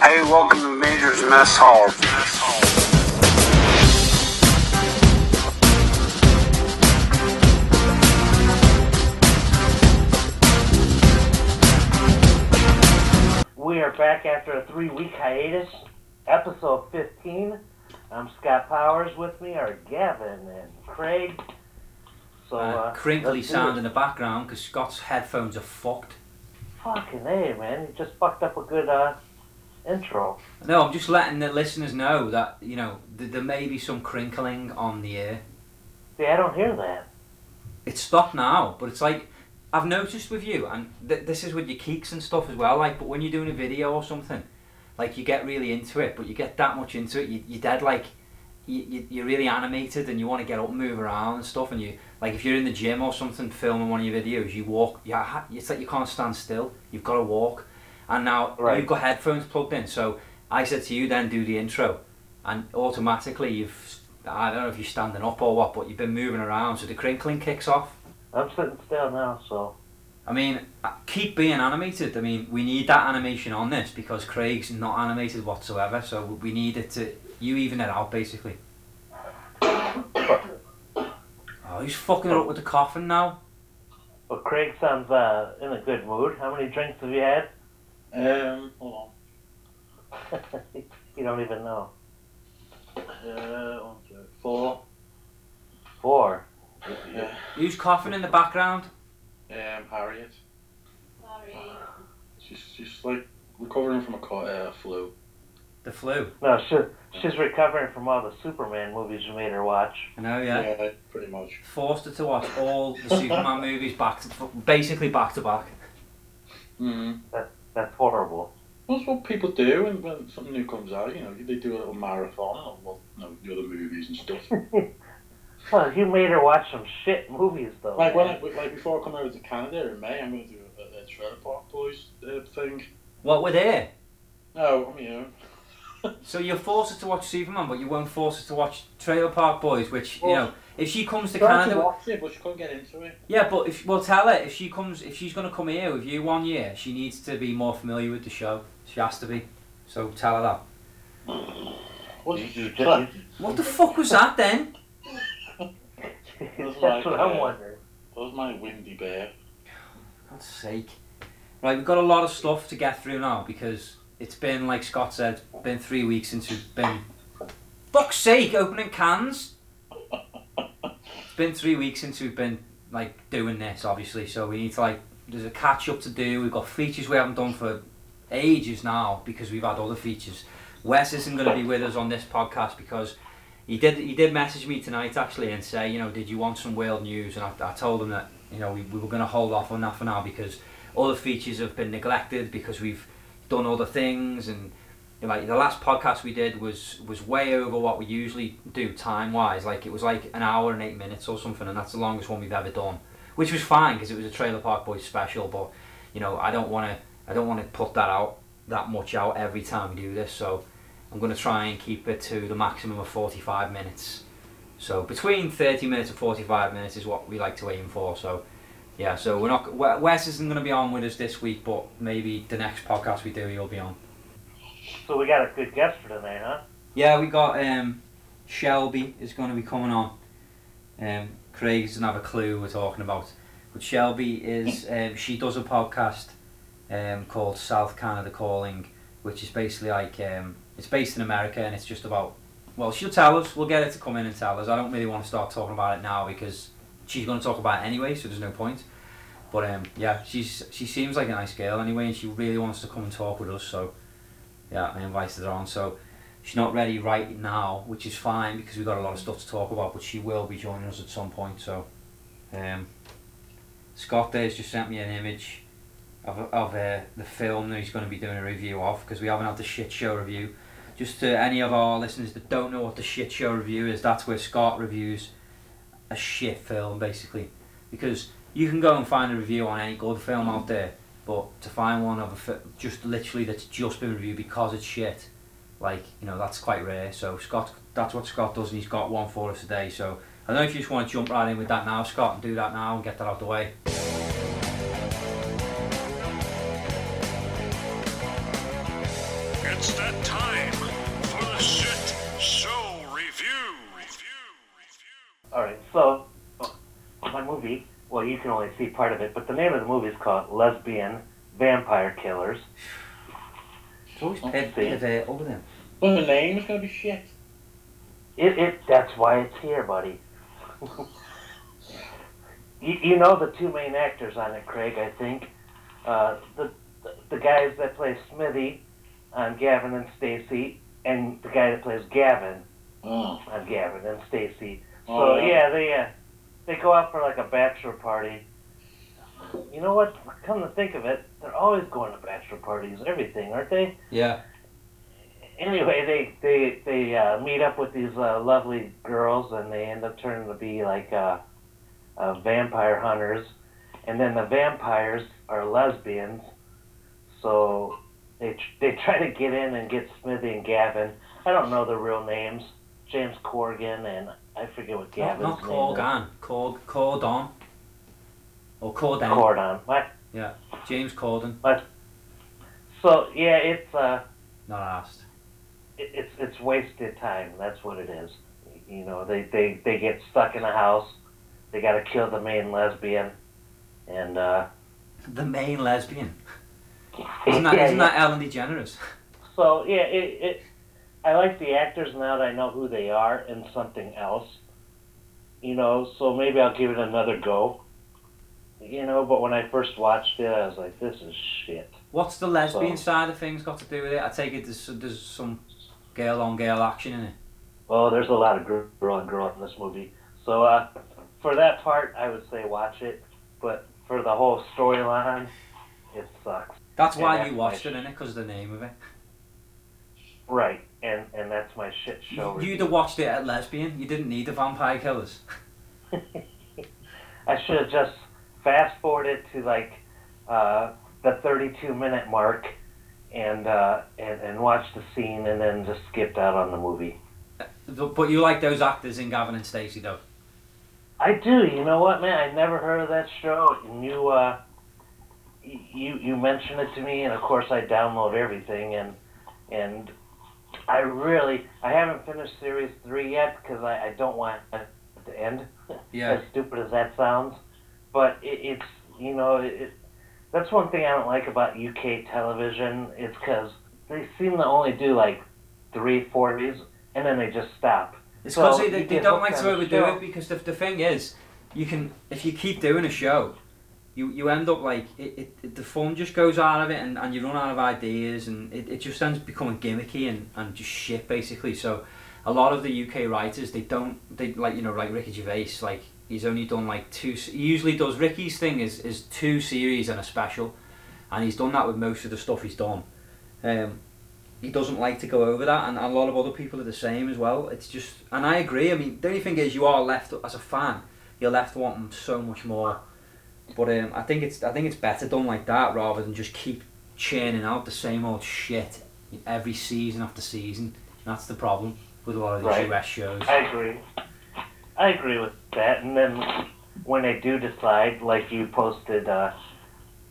Hey, welcome to Major's Mess Hall. We are back after a three week hiatus, episode 15. I'm Scott Powers. With me are Gavin and Craig. So, Uh, uh, crinkly sound in the background because Scott's headphones are fucked. Fucking A, man. You just fucked up a good uh, intro. No, I'm just letting the listeners know that you know th- there may be some crinkling on the air. See, I don't hear that. It's stopped now, but it's like I've noticed with you, and th- this is with your keeks and stuff as well. Like, but when you're doing a video or something, like you get really into it, but you get that much into it, you, you're dead like. You, you, you're really animated and you want to get up and move around and stuff and you like if you're in the gym or something filming one of your videos you walk yeah ha- it's like you can't stand still you've got to walk and now Right. you've got headphones plugged in so I said to you then do the intro and automatically you've I don't know if you're standing up or what but you've been moving around so the crinkling kicks off I'm sitting still now, so. I mean, uh, keep being animated. I mean, we need that animation on this because Craig's not animated whatsoever. So we need it to you even it out basically. Oh, he's fucking it up with the coffin now. But Craig sounds uh, in a good mood. How many drinks have you had? Um, hold you don't even know. on. Uh, one, two, four. Four. Yeah. Who's coughing in the background? Um, Harriet. Sorry. She's she's like recovering from a co- uh, flu. The flu. No, she, she's recovering from all the Superman movies you made her watch. I know, yeah. Yeah, pretty much. Forced her to watch all the Superman movies back to basically back to back. Mm. That's horrible. That's what people do when, when something new comes out. You know, they do a little marathon of well, you know, the other movies and stuff. Well, you made her watch some shit movies, though. like when I, like before I come over to Canada in May, I'm going to do a, a Trailer Park Boys uh, thing. What were there? No, I mean, So you're forced her to watch Superman, but you won't force her to watch Trailer Park Boys, which you know, if she comes to you know, Canada, to watch it, but she couldn't get into it. Yeah, but if we'll tell her if she comes, if she's going to come here with you one year, she needs to be more familiar with the show. She has to be. So tell her that. What You- did you you What the fuck was that then? That's like, what I'm wondering. That was my windy bear. God's sake. Right, we've got a lot of stuff to get through now because it's been, like Scott said, been three weeks since we've been. Fuck's sake, opening cans. It's been three weeks since we've been like doing this, obviously. So we need to like. There's a catch up to do. We've got features we haven't done for ages now because we've had other features. Wes isn't going to be with us on this podcast because he did he did message me tonight actually and say you know did you want some world news and I, I told him that you know we, we were going to hold off on that for now because other features have been neglected because we've done other things and like the last podcast we did was was way over what we usually do time wise like it was like an hour and eight minutes or something and that's the longest one we've ever done. Which was fine because it was a trailer park boys special but you know I don't want to I don't want to put that out that much out every time we do this so I'm going to try and keep it to the maximum of 45 minutes. So between 30 minutes and 45 minutes is what we like to aim for so yeah so we're not Wes isn't going to be on with us this week but maybe the next podcast we do he'll be on So we got a good guest for tonight, huh? yeah we got um, Shelby is going to be coming on. Um, Craig doesn't have a clue we're talking about. But Shelby is um, she does a podcast um, called South Canada Calling which is basically like um, it's based in America and it's just about well she'll tell us. We'll get her to come in and tell us. I don't really want to start talking about it now because she's going to talk about it anyway so there's no point. But um, yeah she's she seems like a nice girl anyway and she really wants to come and talk with us so yeah I invited her on so she's not ready right now which is fine because we've got a lot of stuff to talk about but she will be joining us at some point so um, Scott there's just sent me an image of, of uh, the film that he's going to be doing a review of because we haven't had the shit show review. Just to any of our listeners that don't know what the shit show review is, that's where Scott reviews a shit film basically. Because you can go and find a review on any good film out there, but to find one of a just literally that's just been reviewed because it's shit, like you know that's quite rare. So Scott, that's what Scott does, and he's got one for us today. So I don't know if you just want to jump right in with that now, Scott, and do that now and get that out of the way. It's that time for the shit show review. review. review. All right, so uh, my movie you can only see part of it, but the name of the movie is called Lesbian Vampire Killers. It's always Oh, pit, bit uh, over them. Well, the name is going to be shit. It, it that's why it's here, buddy. you, you know the two main actors on it, Craig. I think uh, the the guys that play Smithy on Gavin and Stacey, and the guy that plays Gavin Oh. on Gavin and Stacey. So Oh, yeah, they uh, they go out for like a bachelor party. You know what? Come to think of it, they're always going to bachelor parties, and everything, aren't they? Yeah. Anyway, they they they uh, meet up with these uh, lovely girls, and they end up turning to be like uh, uh, vampire hunters, and then the vampires are lesbians, so they tr- they try to get in and get Smithy and Gavin. I don't know their real names, James Corgan and I forget what Not, Gavin's not name is. Corgan. Cord, Cordon. Or Cordon. Cordon. Yeah, James Corden. What? So yeah, it's uh, Not asked. it, it's it's wasted time. That's what it is. You know, they they they get stuck in a house. They got to kill the main lesbian, and uh, The main lesbian. Isn't that, Yeah, isn't yeah. that Ellen DeGeneres? so yeah, it, it I like the actors now that I know who they are and something else. You know, so maybe I'll give it another go. You know, but when I first watched it, I was like, "This is shit." What's the lesbian So- side of things got to do with it? I take it there's, there's some girl on girl action in it. Oh, there's a lot of girl on girl in this movie. So uh, for that part, I would say watch it. But for the whole storyline, it sucks. That's why that's you watched it, innit? Because of the name of it. Right, and and that's my shit show. You'd have watched it at lesbian. You didn't need the vampire killers. I should have just fast forwarded to like uh, the 32 minute mark and, uh, and and watched the scene and then just skipped out on the movie. But you like those actors in Gavin and Stacey, though. I do. You know what, man? I never heard of that show. And you uh, you you mentioned it to me, and of course I download everything, and and I really I haven't finished series three yet because I, I don't want it to end. Yeah. As stupid as that sounds, but it, it's you know it. That's one thing I don't like about UK television. It's because they seem to only do like three, four days, and then they just stop. It's So because they, they, they don't like to overdo it because the, the thing is, you can if you keep doing a show, you, you end up like it, it, the fun just goes out of it and, and you run out of ideas and it, it just ends becoming gimmicky and, and just shit basically. So a lot of the UK writers they don't they like you know like Ricky Gervais like he's only done like two. He usually does Ricky's thing is is two series and a special, and he's done that with most of the stuff he's done. Um, he doesn't like to go over that, and a lot of other people are the same as well. It's just, and I agree. I mean, the only thing is, you are left as a fan, you're left wanting so much more. But um, I think it's, I think it's better done like that rather than just keep churning out the same old shit every season after season. That's the problem with a lot of these Right. US shows. I agree. I agree with that. And then when they do decide, like you posted, uh,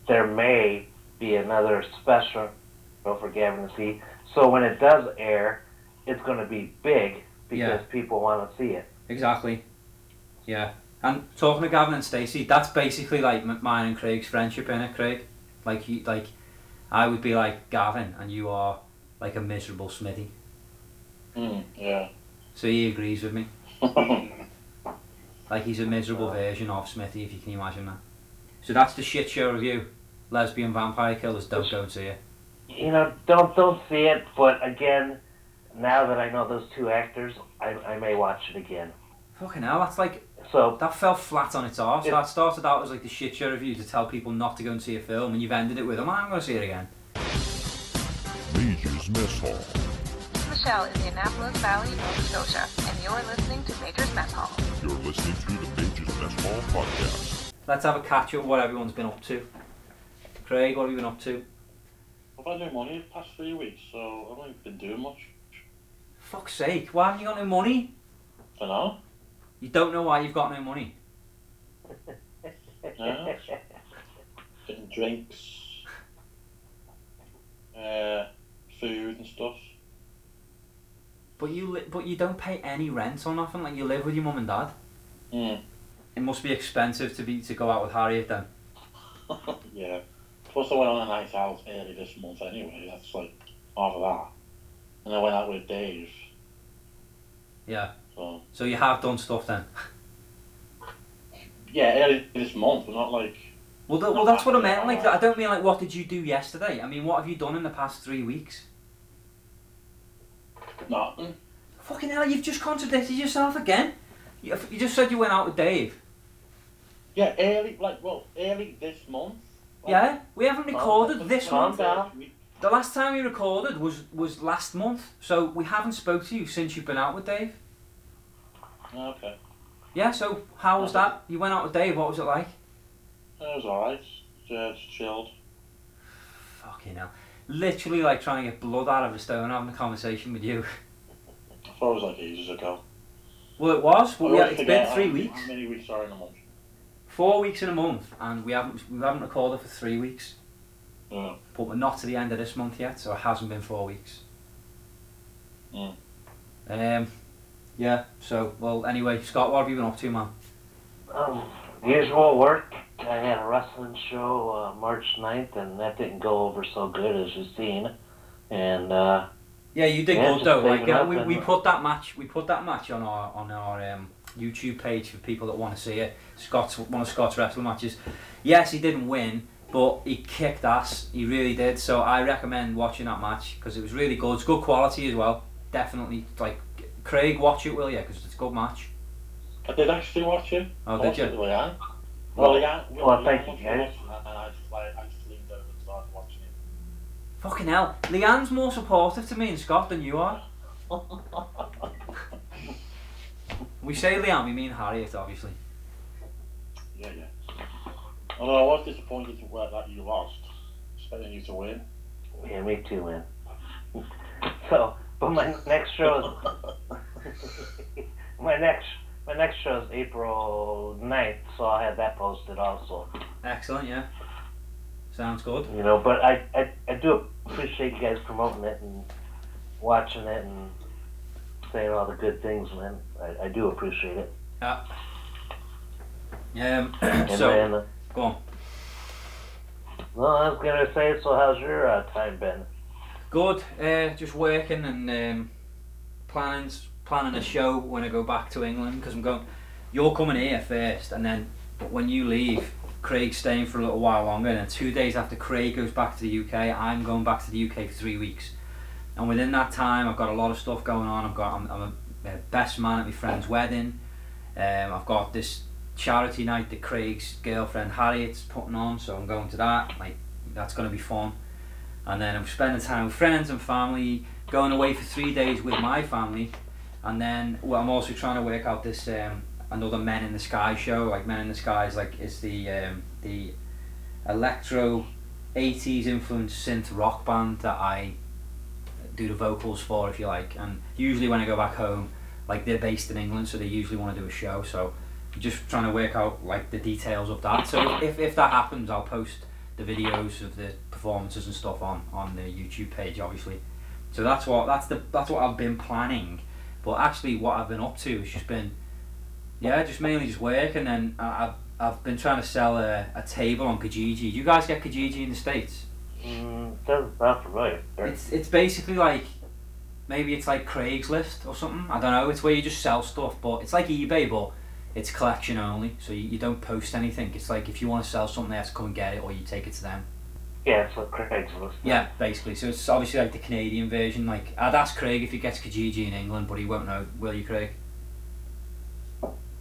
there may be another special for Gavin and Stacey. So when it does air, it's going to be big because Yeah. people want to see it. Exactly. Yeah. And talking to Gavin and Stacey, that's basically like mine and Craig's friendship, innit, Craig? Like you, like I would be like Gavin, and you are like a miserable Smithy. Mm, yeah. So he agrees with me. Like he's a miserable version of Smithy, if you can imagine that. So that's the shit show review. Lesbian vampire killers, don't go see it. You know, don't don't see it. But again, now that I know those two actors, I, I may watch it again. Fucking hell, that's like So that fell flat on its arse. It- That started out as like the shit show review to tell people not to go and see a film, and you've ended it with, "Oh, I'm going to see it again." Major's Mess Hall. Michelle in the Annapolis Valley, Nova Scotia, and you're listening to Major's Mess Hall. You're listening to the Major's Mess Hall podcast. Let's have a catch up. What everyone's been up to. Craig, what have you been up to? I've had no money the past three weeks, so I haven't been doing much. Fuck's sake, why haven't you got no money? For now. You don't know why you've got no money. Yeah. Getting drinks, uh, food and stuff. But you li- but you don't pay any rent or nothing. Like you live with your mum and dad. Mm. it must be expensive to be to go out with Harriet then. yeah. Plus, I went on a night out early this month anyway. That's like half of that. And I went out with Dave. Yeah. So So you have done stuff then. yeah, early this month, but not like Well, th- well, that's what I meant. Like, I don't mean like what did you do yesterday. I mean, what have you done in the past three weeks? nothing. Fucking hell, you've just contradicted yourself again. You, you just said you went out with Dave. Yeah, early like well, early this month. Like, Yeah, we haven't recorded this month. down. The last time we recorded was was last month, so we haven't spoke to you since you've been out with Dave. Okay. Yeah, so how was that? You went out with Dave. What was it like? It was alright. Just chilled. Fucking hell, literally like trying to get blood out of a stone having a conversation with you. I thought it was like ages ago. Well, it was, but always it's been three weeks, How many weeks are in a month? four weeks in a month, and we haven't we haven't recorded for three weeks. Yeah. But we're not to the end of this month yet, so it hasn't been four weeks. Mm. Um, yeah. So well, anyway, Scott, what have you been up to, man? Um, usual work. I had a wrestling show uh, March 9th, and that didn't go over so good as you've seen. And uh, Yeah, you did Yeah, good though. Like uh, we, we put that match we put that match on our on our um, YouTube page for people that want to see it. Scott's one of Scott's wrestling matches. Yes, he didn't win, but he kicked ass. He really did. So I recommend watching that match because it was really good. It's good quality as well. Definitely, like Craig, watch it, will you? Because it's a good match. I did actually watch it. Oh, I did you? it with Leanne. Well, Well, Leanne, well, thank you, watched And I just, like, I just leaned over and started watching it. Fucking hell, Leanne's more supportive to me and Scott than you are. We say Leanne, we mean Harriet, obviously. Yeah, yeah. Although I was disappointed to where that you lost, expecting you to win. yeah, me too, man. So, but my next show is my next my next show is April 9th, so I'll have that posted also. Excellent, yeah. Sounds good. You know, but I, I, I do appreciate you guys promoting it and watching it and saying all the good things, man. I, I do appreciate it. Um, And so, then, uh, go on. well, I was gonna say, so how's your uh, time been? Good. Uh, just working and um, planning planning a show when I go back to England because I'm going. You're coming here first, and then but when you leave, Craig's staying for a little while longer. And then two days after Craig goes back to the UK, I'm going back to the UK for three weeks. And within that time, I've got a lot of stuff going on. I've got I'm, I'm a, a best man at my friend's wedding. Um, I've got this charity night that Craig's girlfriend Harriet's putting on, so I'm going to that. Like that's going to be fun. And then I'm spending time with friends and family, going away for three days with my family, and then well, I'm also trying to work out this um, another Men in the Sky show. Like Men in the Sky is like is the um, the electro 80s influenced synth rock band that I do the vocals for, if you like. And usually when I go back home, like they're based in England, so they usually want to do a show. So just trying to work out like the details of that. So if, if that happens, I'll post the videos of the performances and stuff on on the YouTube page, obviously. So that's what that's the that's what I've been planning. But actually, what I've been up to has just been, yeah, just mainly just work, and then I've I've been trying to sell a, a table on Kijiji. Do you guys get Kijiji in the states? Mm, doesn't sound familiar. It's it's basically like maybe it's like Craigslist or something. I don't know. It's where you just sell stuff, but it's like eBay, but it's collection only. So you, you don't post anything. It's like if you want to sell something, they have to come and get it, or you take it to them. Yeah, it's what Craigslist. Yeah, basically. So it's obviously like the Canadian version. Like I'd ask Craig if he gets Kijiji in England, but he won't know. Will you, Craig?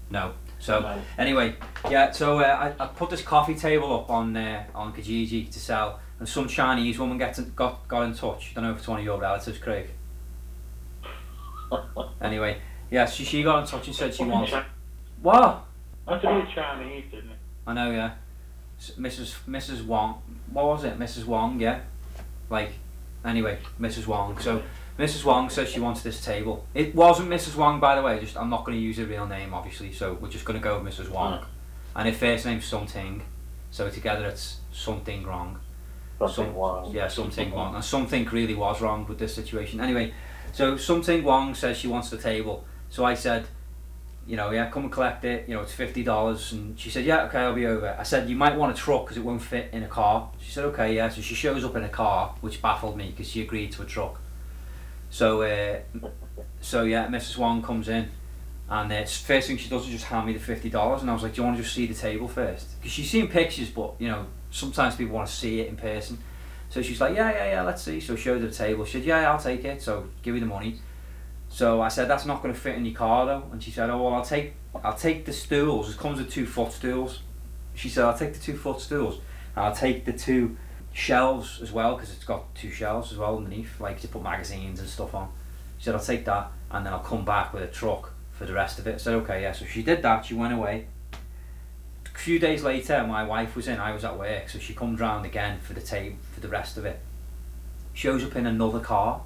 No. So No. anyway, yeah. So uh, I, I put this coffee table up on uh, on Kijiji to sell, and some Chinese woman gets in, got got in touch. don't know if it's one of your relatives, Craig. Anyway, yeah. She she got in touch and said she wants. What? That's a be Chinese, didn't it? I know, yeah. Mrs. Mrs. Wong. What was it? Mrs. Wong, yeah. Like, anyway, Mrs. Wong. So, Mrs. Wong says she wants this table. It wasn't Mrs. Wong, by the way. Just I'm not going to use her real name, obviously. So we're just going to go with Mrs. Wong. And her first name's something. So together it's something wrong. Something Some- wrong. Yeah, something wrong. And something really was wrong with this situation. Anyway, so something Wong says she wants the table. So I said, you know, yeah, come and collect it. You know, it's fifty dollars. And she said, yeah, okay, I'll be over. I said, you might want a truck because it won't fit in a car. She said, okay, yeah. So she shows up in a car, which baffled me because she agreed to a truck. So, uh, so yeah, Mrs. Wong comes in, and uh, first thing she does is just hand me the fifty dollars, and I was like, do you want to just see the table first? Because she's seen pictures, but you know, sometimes people want to see it in person. So she's like, yeah, yeah, yeah, let's see. So she showed her the table. She said, yeah, I'll take it. So give me the money. So I said, that's not going to fit in your car though. And she said, oh well, I'll take, I'll take the stools. It comes with two footstools. She said, I'll take the two footstools. And I'll take the two shelves as well because it's got two shelves as well underneath, like to put magazines and stuff on. She said, I'll take that and then I'll come back with a truck for the rest of it. I said, okay, yeah. So she did that. She went away. A few days later, my wife was in. I was at work, so she comes round again for the tape for the rest of it. Shows up in another car,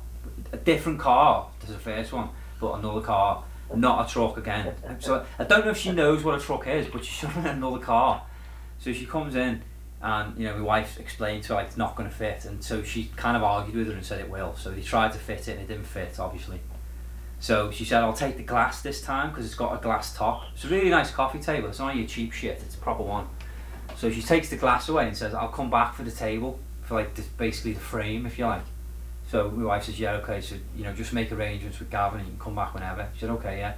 a different car to the first one, but another car, not a truck again. So I don't know if she knows what a truck is, but she's showing another car. So she comes in, and you know my wife explained to her like it's not going to fit, and so she kind of argued with her and said it will. So they tried to fit it, and it didn't fit, obviously. So she said, I'll take the glass this time because it's got a glass top. It's a really nice coffee table. It's not your cheap shit. It's a proper one. So she takes the glass away and says, I'll come back for the table for like basically the frame, if you like. So my wife says, yeah, okay. So you know, just make arrangements with Gavin and you can come back whenever. She said, okay, yeah.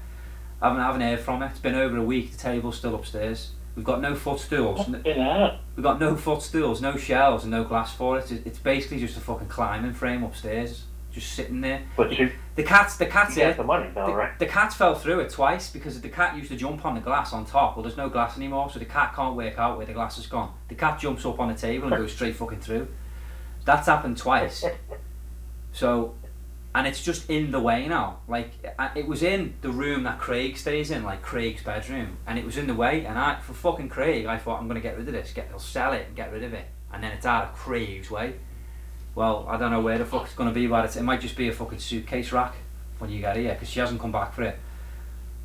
I haven't, I haven't heard from her. It's been over a week. The table's still upstairs. We've got no footstools. N- Fucking hell. We've got no footstools, no shelves, and no glass for it. It's basically just a fucking climbing frame upstairs, just sitting there. But you, The cat's the cat's the money The, right? the cat fell through it twice because the cat used to jump on the glass on top. Well, there's no glass anymore, so the cat can't work out where the glass has gone. The cat jumps up on the table and goes straight fucking through. That's happened twice. So, and it's just in the way now. Like it was in the room that Craig stays in, like Craig's bedroom, and it was in the way. And I, for fucking Craig, I thought I'm gonna get rid of this. Get, I'll sell it and get rid of it. And then it's out of Craig's way. Well, I don't know where the fuck it's gonna be, but it's, it might just be a fucking suitcase rack when you get here because she hasn't come back for it.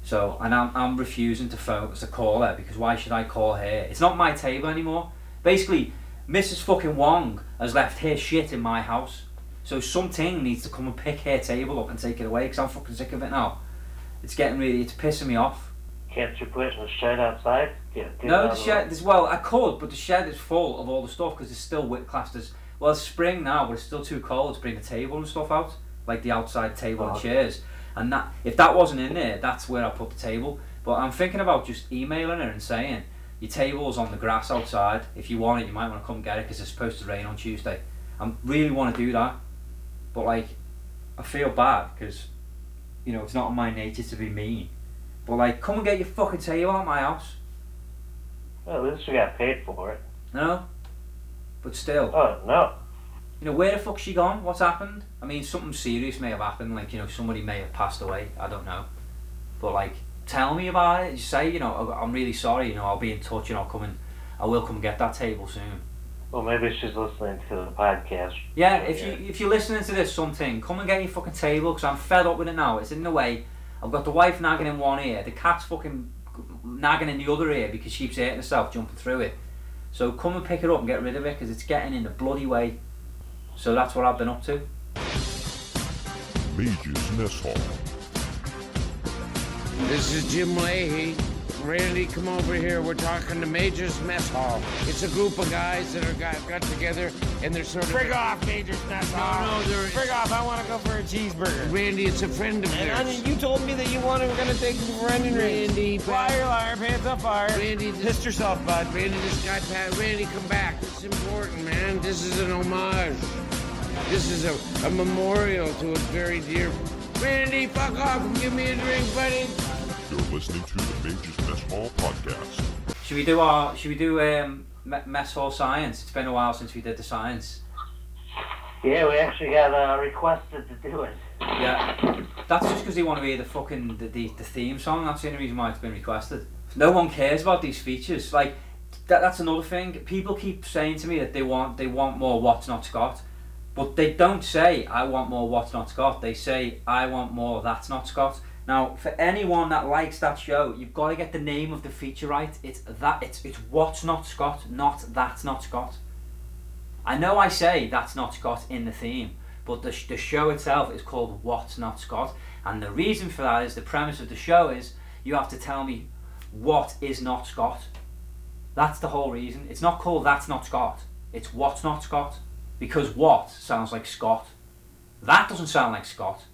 So, and I'm, I'm refusing to phone to call her because why should I call her? It's not my table anymore. Basically, Mrs. fucking Wong has left her shit in my house. So something needs to come and pick her table up and take it away because I'm fucking sick of it now. It's getting really, it's pissing me off. Can't you put it in the shed outside? Get, get No, the shed. There's, well, I could, but the shed is full of all the stuff because it's still wet classed as. Well, it's spring now, but it's still too cold to bring the table and stuff out, like the outside table and Oh. chairs. And that, if that wasn't in there, that's where I put the table. But I'm thinking about just emailing her and saying, your table's on the grass outside. If you want it, you might want to come get it because it's supposed to rain on Tuesday. I really want to do that, but like, I feel bad because, you know, it's not in my nature to be mean. But like, come and get your fucking table out of my house. Well, at least we got paid for it. No. But still, Oh no. you know, where the fuck's she gone? What's happened? I mean, something serious may have happened. Like, you know, somebody may have passed away. I don't know. But like, tell me about it. Just say, you know, "Oh, I'm really sorry. You know, I'll be in touch and I'll come and I will come and get that table soon. Well, maybe she's listening to the podcast. Yeah, if you if you're listening to this, something, come and get your fucking table because I'm fed up with it now. It's in the way. I've got the wife nagging in one ear, the cat's fucking nagging in the other ear because she keeps hurting herself jumping through it. So come and pick it up and get rid of it because it's getting in the bloody way. So that's what I've been up to. Major's Mess Hall. This is Jim Lahey. Randy, come over here. We're talking to Major's Mess Hall. It's a group of guys that are got, got together and they're sort of. Frig off, Major's Mess Hall. No, no, they're- Frig off, I want to go for a cheeseburger. Randy, it's a friend of And theirs. honey, you told me that you wanted, we're going to take running Randy, race. Liar, liar, pants on fire. Randy, this- Pissed yourself, bud. Randy, this guy, Pat. Randy, come back. This is important, man. This is an homage. This is a, a memorial to a very dear. Randy, fuck off and give me a drink, buddy. You're listening to the Major's Mess Hall podcast. Should we do our? Should we do um, mess hall science? It's been a while since we did the science. Yeah, we actually got uh, requested to do it. Yeah, that's just because they want to hear the fucking the, the, the theme song. That's the only reason why it's been requested. No one cares about these features. Like that, that's another thing. People keep saying to me that they want they want more What's Not Scott, but they don't say I want more What's Not Scott. They say I want more That's Not Scott. Now, for anyone that likes that show, you've got to get the name of the feature right. It's that. It's it's What's Not Scott, not That's Not Scott. I know I say That's Not Scott in the theme, but the, the show itself is called What's Not Scott, and the reason for that is the premise of the show is you have to tell me what is not Scott. That's the whole reason. It's not called That's Not Scott. It's What's Not Scott. Because what sounds like Scott. That doesn't sound like Scott.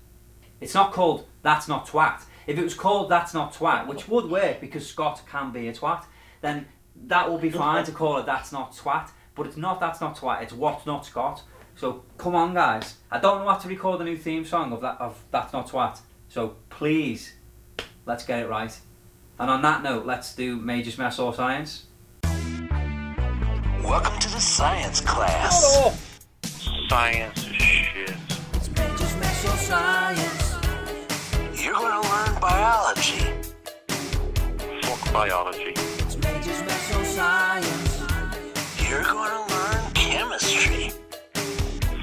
It's not called That's Not Twat. If it was called That's Not Twat, which would work because Scott can be a twat, then that would be fine to call it That's Not Twat. But it's not That's Not Twat, it's What's Not Scott. So come on, guys. I don't know how to record a new theme song of that of That's Not Twat. So please, let's get it right. And on that note, let's do Major's Mess Hall Science. Welcome to the science class. Science is shit. It's Major's Mess Hall Science. You're going to learn biology. Fuck biology. It's Major's Mess Hall Science. You're going to learn chemistry.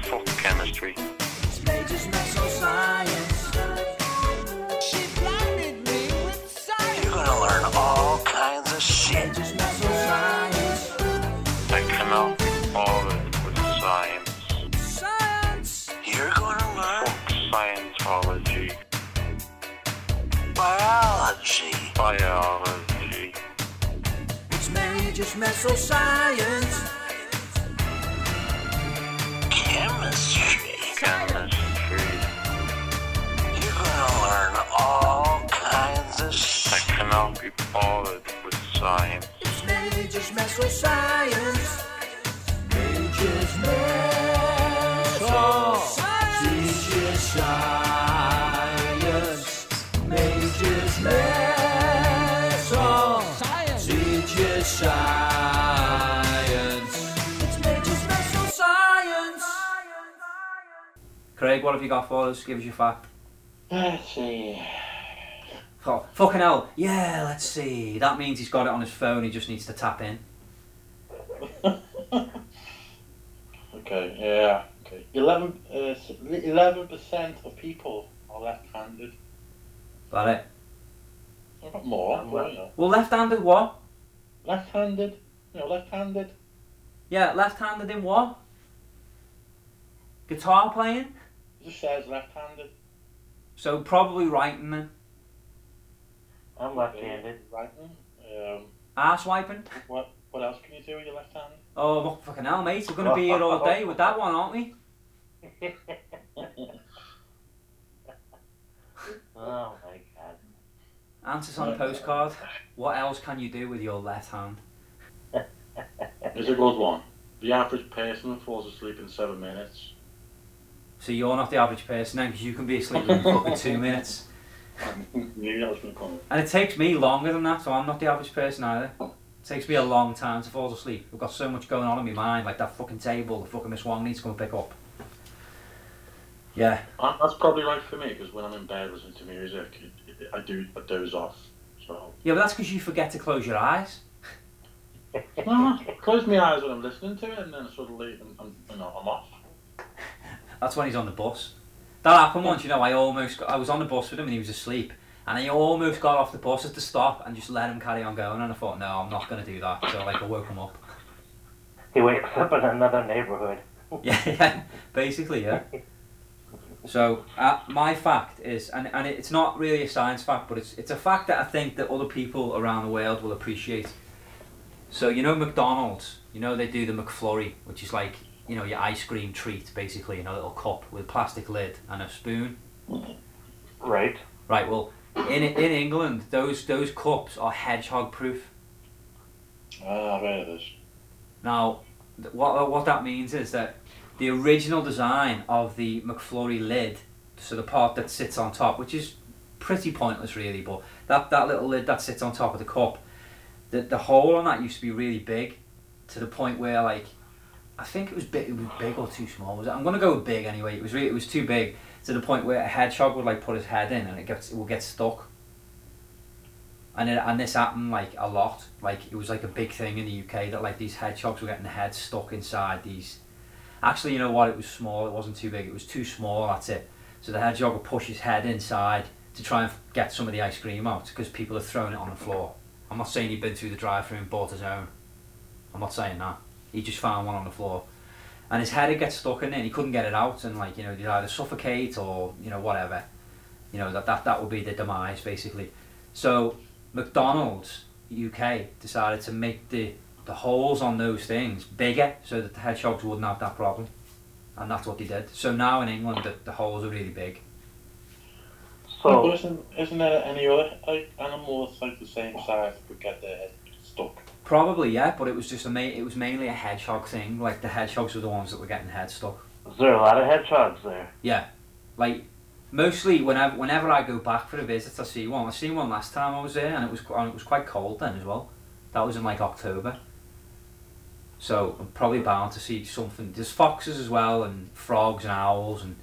Fuck chemistry. It's Major's Mess Hall Science. She blinded me with science. You're going to learn all kinds of shit. Major's Mess Hall Science. I cannot be bothered with science. Science. You're going to learn Fuck Scientology. Biology. It's Major's Mess Hall Science. Chemistry. Chemistry. You're gonna learn all kinds of I shit. cannot be bothered with science. It's Major's Mess Hall Science. Major's Mess Hall Teaches Science. Science. It's Major's Mess Hall Science. Craig, what have you got for us? Give us your fact. Let's see. Oh, fucking hell. Yeah, let's see. That means he's got it on his phone. He just needs to tap in. Okay, yeah. Okay. 11 uh, 11% of people are left-handed. That it. I've got more. I'm but, left- you know. Well, left-handed what? Left-handed. You know, left-handed. Yeah, left-handed in what? Guitar playing. It just says left-handed. So probably writing then. I'm left-handed. Right. Um, Arse wiping. what what else can you do with your left hand? Oh, well, fucking hell, mate. We're going to be here all day with that one, aren't we? Oh my god. Answers on a postcard. What else can you do with your left hand? Here's a good one. The average person falls asleep in seven minutes. So you're not the average person then, because you can be asleep in fucking two minutes. Knew that was going to come. And it takes me longer than that, so I'm not the average person either. It takes me a long time to fall asleep. I've got so much going on in my mind, like that fucking table, the fucking Miss Wong needs to come pick up. Yeah, Uh, That's probably right for me because when I'm in bed listening to music, it, it, I do I doze off. So yeah, but that's because you forget to close your eyes. no, close my eyes when I'm listening to it, and then suddenly I'm, I'm, you know, I'm off. That's when he's on the bus. That happened once, you know. I almost, got, I was on the bus with him and he was asleep, and I almost got off the bus at the stop and just let him carry on going. And I thought, no, I'm not going to do that. So like, I woke him up. He wakes up in another neighborhood. yeah, yeah, basically, yeah. So uh, my fact is, and, and it's not really a science fact, but it's it's a fact that I think that other people around the world will appreciate. So you know McDonald's, you know they do the McFlurry, which is like you know your ice cream treat basically in a little cup with a plastic lid and a spoon. Right. Right. Well, in in England, those those cups are hedgehog proof. Ah, I've heard of this. Now, th- what what that means is that the original design of the McFlurry lid, so the part that sits on top, which is pretty pointless really, but that, that little lid that sits on top of the cup, the, the hole on that used to be really big, to the point where like, I think it was big, it was big or too small. Was it? I'm gonna go with big anyway. It was really, it was too big to the point where a hedgehog would like put his head in and it gets it will get stuck. And it, and this happened like a lot. Like it was like a big thing in the UK that like these hedgehogs were getting their heads stuck inside these. Actually, you know what? It was small. It wasn't too big. It was too small. That's it. So the hedgehog would push his head inside to try and get some of the ice cream out because people had thrown it on the floor. I'm not saying he'd been through the drive-through and bought his own. I'm not saying that. He just found one on the floor, and his head had get stuck in it. and He couldn't get it out, and like you know, he'd either suffocate or you know whatever. You know that that that would be the demise basically. So McDonald's UK decided to make the the holes on those things bigger so that the hedgehogs wouldn't have that problem, and that's what they did. So now in England, the, the holes are really big. But So isn't, isn't there any other like, animal that's like the same size that could get their head stuck? Probably yeah, but it was just a ma- it was mainly a hedgehog thing. Like the hedgehogs were the ones that were getting head stuck. is there a lot of hedgehogs there? Yeah, like mostly whenever whenever I go back for a visit, I see one. I seen one last time I was there, and it was and it was quite cold then as well. That was in like October. So I'm probably bound to see something. There's foxes as well, and frogs and owls, and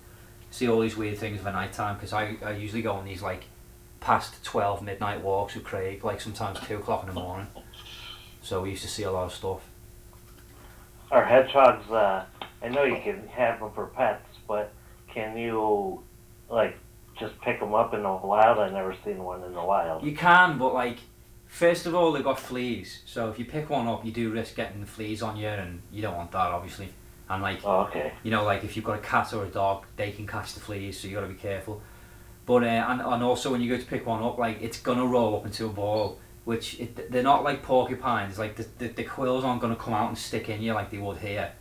see all these weird things for night time. Because I, I usually go on these like past twelve midnight walks with Craig, like sometimes two o'clock in the morning. So we used to see a lot of stuff. Are hedgehogs? Uh, I know you can have them for pets, but can you like just pick them up in the wild? I've never seen one in the wild. You can, but like, first of all, they've got fleas. So if you pick one up, you do risk getting the fleas on you, and you don't want that, obviously. And like, Oh, okay. you know, like if you've got a cat or a dog, they can catch the fleas, so you got to be careful. But uh, and and also when you go to pick one up, like it's gonna roll up into a ball, which it, they're not like porcupines. Like the, the the quills aren't gonna come out and stick in you like they would here,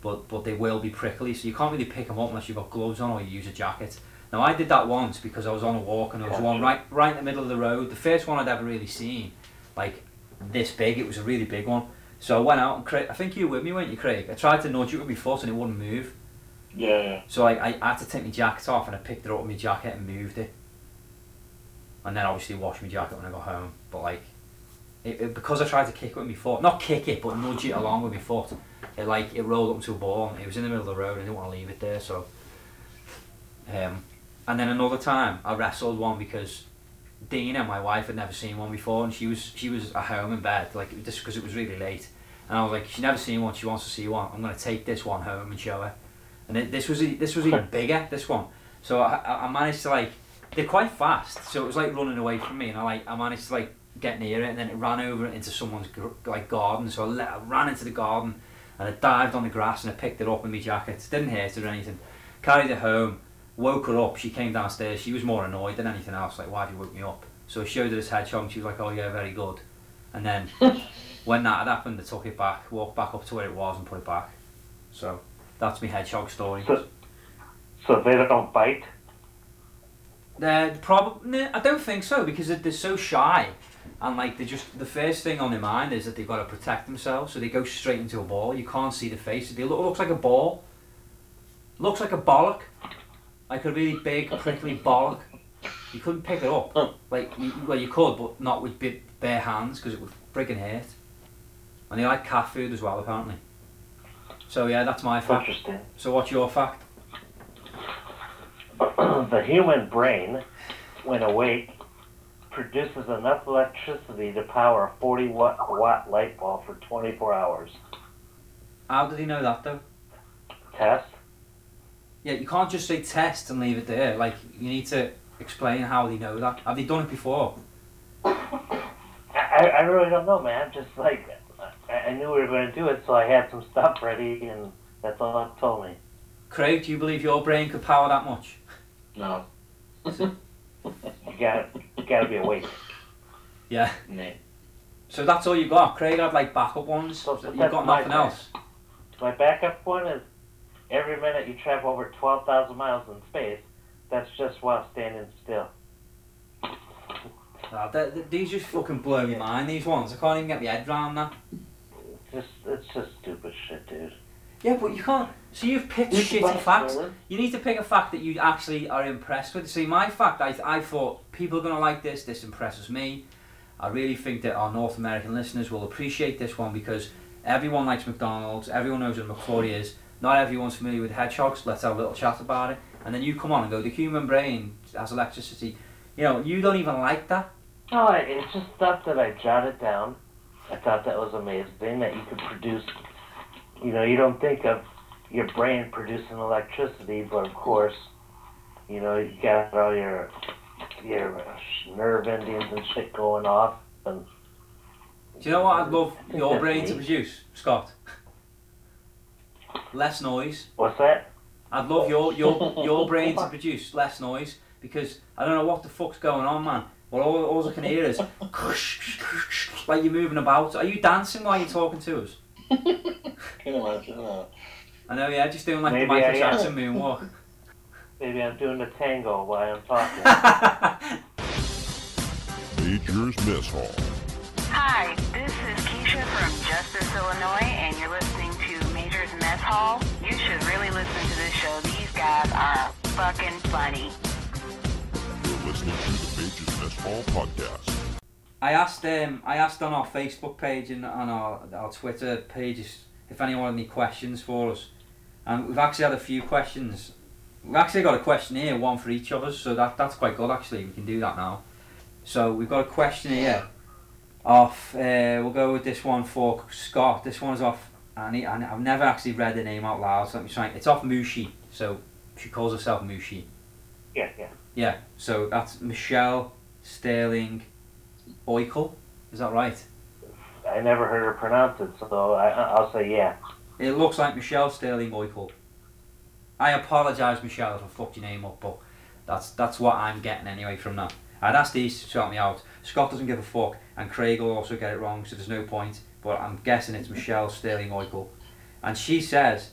but but they will be prickly. So you can't really pick them up unless you've got gloves on or you use a jacket. Now I did that once because I was on a walk and there was one right right in the middle of the road. The first one I'd ever really seen, like this big. It was a really big one. So I went out and Craig, I think you were with me, weren't you, Craig? I tried to nudge it with my foot and it wouldn't move. Yeah, yeah. So I, I had to take my jacket off and I picked it up with my jacket and moved it. And then obviously washed my jacket when I got home. But like, it, it, because I tried to kick it with my foot, not kick it, but nudge it along with my foot, it like, it rolled up to a ball. It was in the middle of the road and I didn't want to leave it there, so. Um, and then another time I wrestled one because Dina, my wife, had never seen one before and she was she was at home in bed, like just because it was really late. And I was like, she's never seen one, she wants to see one. I'm going to take this one home and show her. And it, this was this was even bigger, this one. So I, I I managed to like, they're quite fast, so it was like running away from me, and I like I managed to like get near it, and then it ran over into someone's like garden. So I, let, I ran into the garden, and I dived on the grass and I picked it up in my jacket. Didn't hurt it or anything. Carried it home, woke her up. She came downstairs. She was more annoyed than anything else. Like, why have you woke me up? So I showed her this hedgehog. and She was like, oh yeah, very good. And then when that had happened, I took it back, walked back up to where it was, and put it back. So that's my hedgehog story. So, so they don't bite. They're probably. I don't think so because they're, they're so shy, and like they just the first thing on their mind is that they've got to protect themselves, so they go straight into a ball. You can't see the face. They look looks like a ball. Looks like a bollock, like a really big prickly bollock. You couldn't pick it up. Like you, well, you could, but not with bare hands because it would friggin' hurt. And they like cat food as well, apparently. So yeah, that's my fact. Interesting. So what's your fact? the human brain, when awake, produces enough electricity to power a 40 watt, watt light bulb for 24 hours. How did he know that though? Test? Yeah, you can't just say test and leave it there. Like, you need to explain how they know that. Have they done it before? I, I really don't know, man. Just like, I, I knew we were going to do it, so I had some stuff ready, and that's all it told me. Craig, do you believe your brain could power that much? No. You gotta, you gotta be awake. Yeah. Nah. So that's all you got. Craig had like backup ones. So- So so You've got nothing bad. else. My backup one is every minute you travel over 12,000 miles in space, that's just while standing still. Nah, th- th- these just fucking blow my mind, these ones. I can't even get my head around that. Just, it's just stupid shit, dude. Yeah, but you can't. So you've picked shitty facts. You need to pick a fact that you actually are impressed with. See, my fact, I, I thought people are going to like this. This impresses me. I really think that our North American listeners will appreciate this one because everyone likes McDonald's. Everyone knows what McFlurry is. Not everyone's familiar with hedgehogs. Let's have a little chat about it. And then you come on and go, the human brain has electricity. You know, you don't even like that. Oh, no, I- it's just stuff that I jotted down. I thought that was amazing that you could produce. You know, you don't think of your brain producing electricity, but of course, you know, you got all your your uh, nerve endings and shit going off, and Do you know what I'd love your brain to produce, Scott? Less noise. what's that? I'd love your your your brain to produce less noise because I don't know what the fuck's going on, man. Well, all, all I can hear is like you're moving about. Are you dancing while you're talking to us? Can you imagine? Uh, I know, yeah, just doing like Maybe the Michael I am. Jackson moonwalk. Maybe I'm doing the tango while I'm talking. Major's Mess Hall. Hi, this is Keisha from Justice, Illinois, and you're listening to Major's You should really listen to this show. These guys are fucking funny. You're listening to the Major's Mess Hall podcast. I asked um, I asked on our Facebook page and on our, our Twitter pages if anyone had any questions for us, and we've actually had a few questions. We've actually got a question here, one for each of us, so that that's quite good actually. We can do that now. So we've got a question here. Off, uh, we'll go with this one for Scott. This one's off, and he- and I've never actually read the name out loud. So let me try. It's off Mushi. So she calls herself Mushi. yeah, yeah. Yeah. So that's Michelle Sterling Oikel. Is that right? I never heard her pronounce it, so I, I'll say yeah. It looks like Michelle Sterling Oikel. I apologise, Michelle, if I fucked your name up, but that's that's what I'm getting anyway from that. I'd asked these to help me out. Scott doesn't give a fuck, and Craig will also get it wrong, so there's no point. But I'm guessing it's Michelle Sterling Oikel. And she says,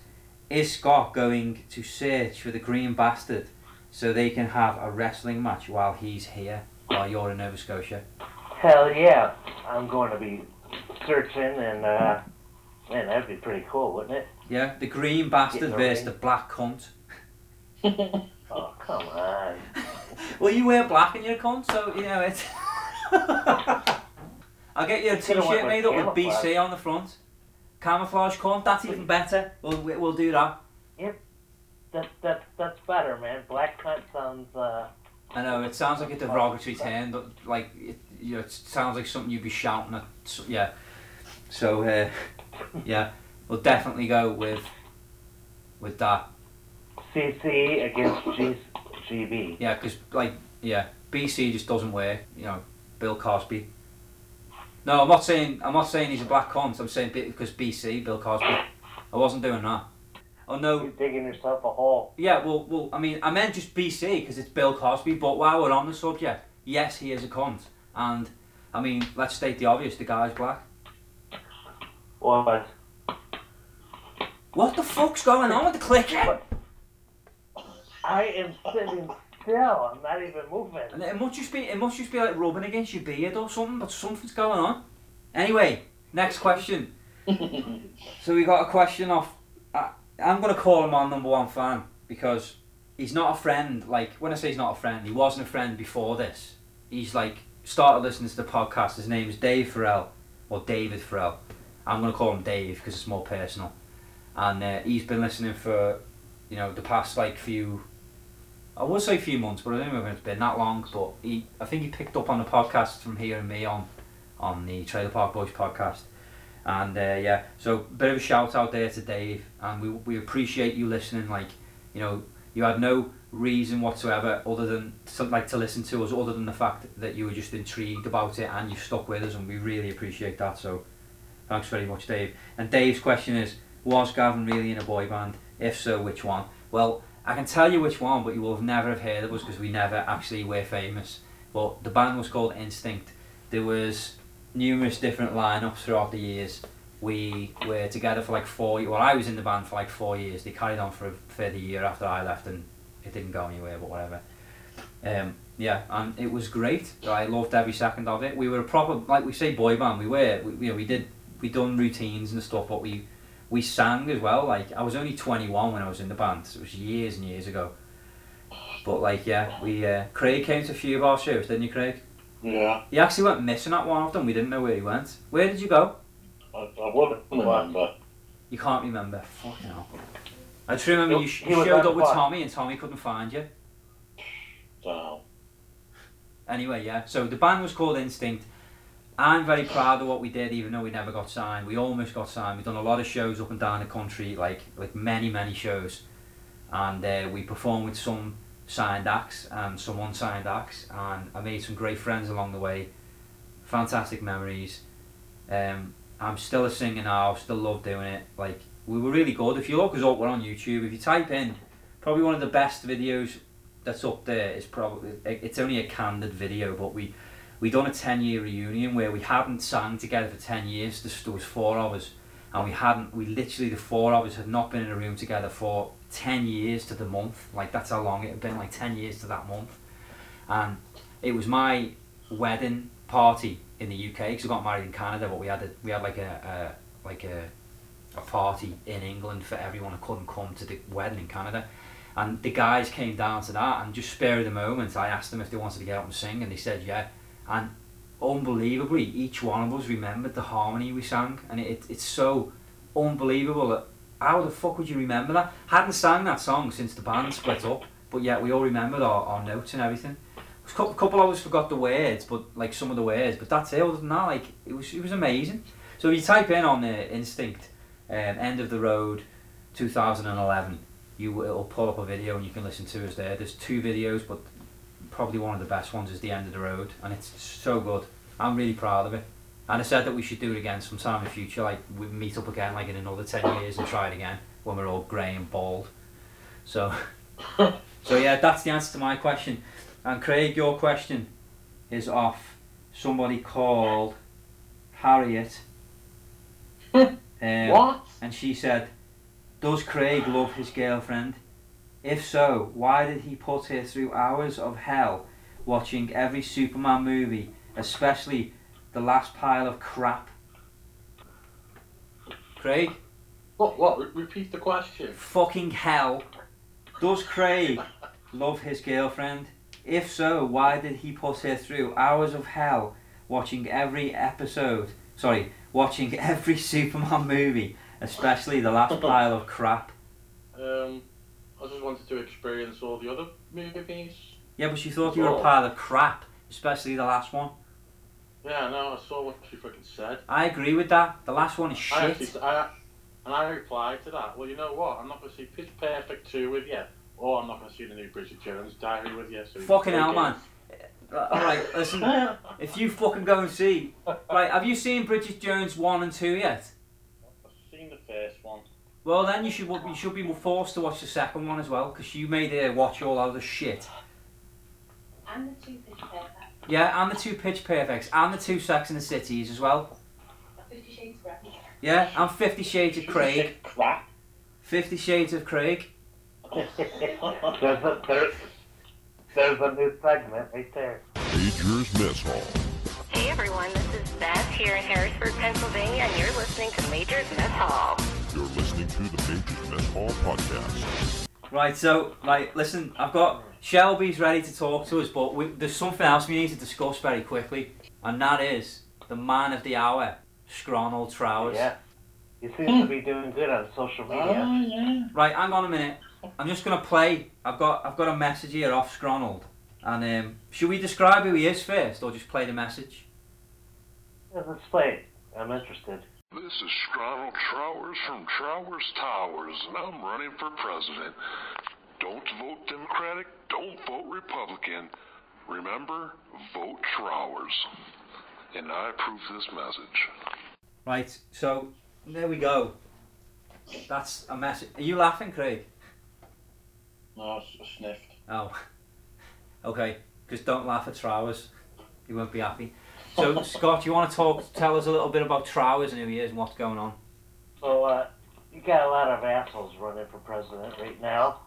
Is Scott going to search for the Green Bastard so they can have a wrestling match while he's here, while you're in Nova Scotia? Hell yeah. I'm going to be searching, and uh, man, that'd be pretty cool, wouldn't it? Yeah, the Green Bastard a versus ring. the Black Cunt. Oh, come on. Well, you wear black in your cunt, so you know it. I'll get you a t-shirt made up with. BC on the front. Camouflage cunt, that's even better. We'll we'll do that. Yep. That, that, that's better, man. Black cunt sounds, uh, I know it sounds like a derogatory term, but like it, you know, it sounds like something you'd be shouting at. So, yeah. So uh, yeah, we'll definitely go with with that. CC against G, GB. Yeah, because like yeah, BC just doesn't work. You know, Bill Cosby. No, I'm not saying I'm not saying he's a black cunt. I'm saying because BC, Bill Cosby. I wasn't doing that. Oh no. You're digging yourself a hole. Yeah, well, well, I mean, I meant just BC because it's Bill Cosby. But while we're on the subject, yes, he is a cunt, and I mean, let's state the obvious: the guy's black. What? What the fuck's going on with the clicking? I am sitting still. I'm not even moving. And it must just be it must just be like rubbing against your beard or something, but something's going on. Anyway, next question. so we got a question off. I, I'm gonna call him our number one fan because he's not a friend. Like when I say he's not a friend, he wasn't a friend before this. He's like started listening to the podcast. His name is Dave Farrell or David Farrell. I'm gonna call him Dave because it's more personal. And uh, he's been listening for you know the past like few I would say a few months, but I don't if it's been that long. But he, I think he picked up on the podcast from and me on, on the Trailer Park Boys podcast, and uh, yeah, so a bit of a shout out there to Dave, and we we appreciate you listening. Like, you know, you had no reason whatsoever other than to, like to listen to us, other than the fact that you were just intrigued about it and you stuck with us, and we really appreciate that. So, thanks very much, Dave. And Dave's question is: Was Gavin really in a boy band? If so, which one? Well. I can tell you which one, but you will have never have heard of us because we never actually were famous. But the band was called Instinct. There was numerous different lineups throughout the years. We were together for like four. Well, I was in the band for like four years. They carried on for a further year after I left, and it didn't go anywhere. But whatever. Um, yeah, and it was great. I loved every second of it. We were a proper, like we say, boy band. We were. We, you know, we did. We done routines and stuff, but we we sang as well. Like I was only 21 when I was in the band. So it was years and years ago. But like yeah, we uh, Craig came to a few of our shows, didn't you, Craig? Yeah, He actually went missing at one of them. We didn't know where he went. Where did you go? I, I wouldn't remember. You can't remember. Fucking hell. I just remember He- you, sh- you showed up with? Tommy and Tommy couldn't find you. So, Anyway, yeah. So the band was called Instinct. I'm very proud of what we did, even though we never got signed. We almost got signed. We've done a lot of shows up and down the country, like like many many shows, and uh, we performed with some signed acts and some unsigned acts, and I made some great friends along the way. Fantastic memories. Um, I'm still a singer now. Still love doing it. Like we were really good. If you look us up, we're on YouTube. If you type in, probably one of the best videos that's up there is probably it's only a candid video, but we we done a 10 year reunion where we hadn't sang together for 10 years. There there was four us, and we hadn't. We literally the four of us had not been in a room together for 10 years to the month. Like that's how long it had been. Like 10 years to that month, and it was my wedding party in the UK because I got married in Canada, but we had a, we had like a, a like a a party in England for everyone who couldn't come to the wedding in Canada. And the guys came down to that and just spare the moment I asked them if they wanted to get up and sing and they said yeah. And unbelievably each one of us remembered the harmony we sang and it, it's so unbelievable that how the fuck would you remember that? Hadn't sang that song since the band split up, but yet we all remembered our, our notes and everything. A couple, of us forgot the words, but like some of the words, but that's it. Other than that, like it was, it was amazing. So if you type in on the Instinct, um, End of the Road, 2011, you it'll pull up a video and you can listen to us there. There's two videos, but probably one of the best ones is the End of the Road, and it's so good. I'm really proud of it. And I said that we should do it again sometime in the future, like we meet up again, like in another ten years, and try it again when we're all grey and bald. So, so yeah, that's the answer to my question. And Craig, your question is off somebody called Harriet. Um, What? And she said, Does Craig love his girlfriend? If so, why did he put her through hours of hell watching every Superman movie, especially the last pile of crap? Craig? What? What? Re- repeat the question. Fucking hell. Does Craig love his girlfriend? If so, why did he put her through hours of hell watching every episode? Sorry, watching every Superman movie, especially the last pile of crap. Um, I just wanted to experience all the other movies. Yeah, but she thought you were a pile of crap, especially the last one. Yeah, no, I saw what she freaking said. I agree with that. The last one is I shit. actually, I, and I replied to that. Well, you know what? I'm not going to see Pitch Perfect 2 with you, or I'm not going to see the new Bridget Jones Diary with you. So Fucking hell, man. Uh, Alright, listen. if you fucking go and see. Right, have you seen Bridget Jones 1 and 2 yet? I've seen the first one. Well, then you should you should be forced to watch the second one as well, because you made her watch all of the shit. And the two pitch perfect. Yeah, and the two Pitch Perfects, and the two Sex and the Cities as well. Fifty Shades of Grey. Yeah, and Fifty Shades of Craig. Crap. Fifty Shades of Craig. there's a there's, there's a new segment right there. Major's Mess Hall. Hey everyone, this is Beth here in Harrisburg, Pennsylvania, and you're listening to Major's Mess Hall. You're listening to the Major's Mess Hall podcast. Right, so, like, listen, I've got Shelby's ready to talk to us, but we, there's something else we need to discuss very quickly, and that is the man of the hour, Scronald Trowers. Yeah. He seems to be doing good on social media. Oh, yeah. Right, hang on a minute. I'm just gonna play. I've got I've got a message here off Scronald, and um, should we describe who he is first, or just play the message? Yeah, let's play it. I'm interested. This is Scronald Trowers from Trowers Towers, and I'm running for president. Don't vote Democratic, don't vote Republican. Remember, vote Trowers. And I approve this message. Right, so there we go. That's a message. Are you laughing, Craig? No, I s- I sniffed. Oh, okay. Just don't laugh at Trowers. He won't be happy. So, Scott, you want to talk? Tell us a little bit about Trowers and who he is and what's going on. So, uh, you got a lot of assholes running for president right now.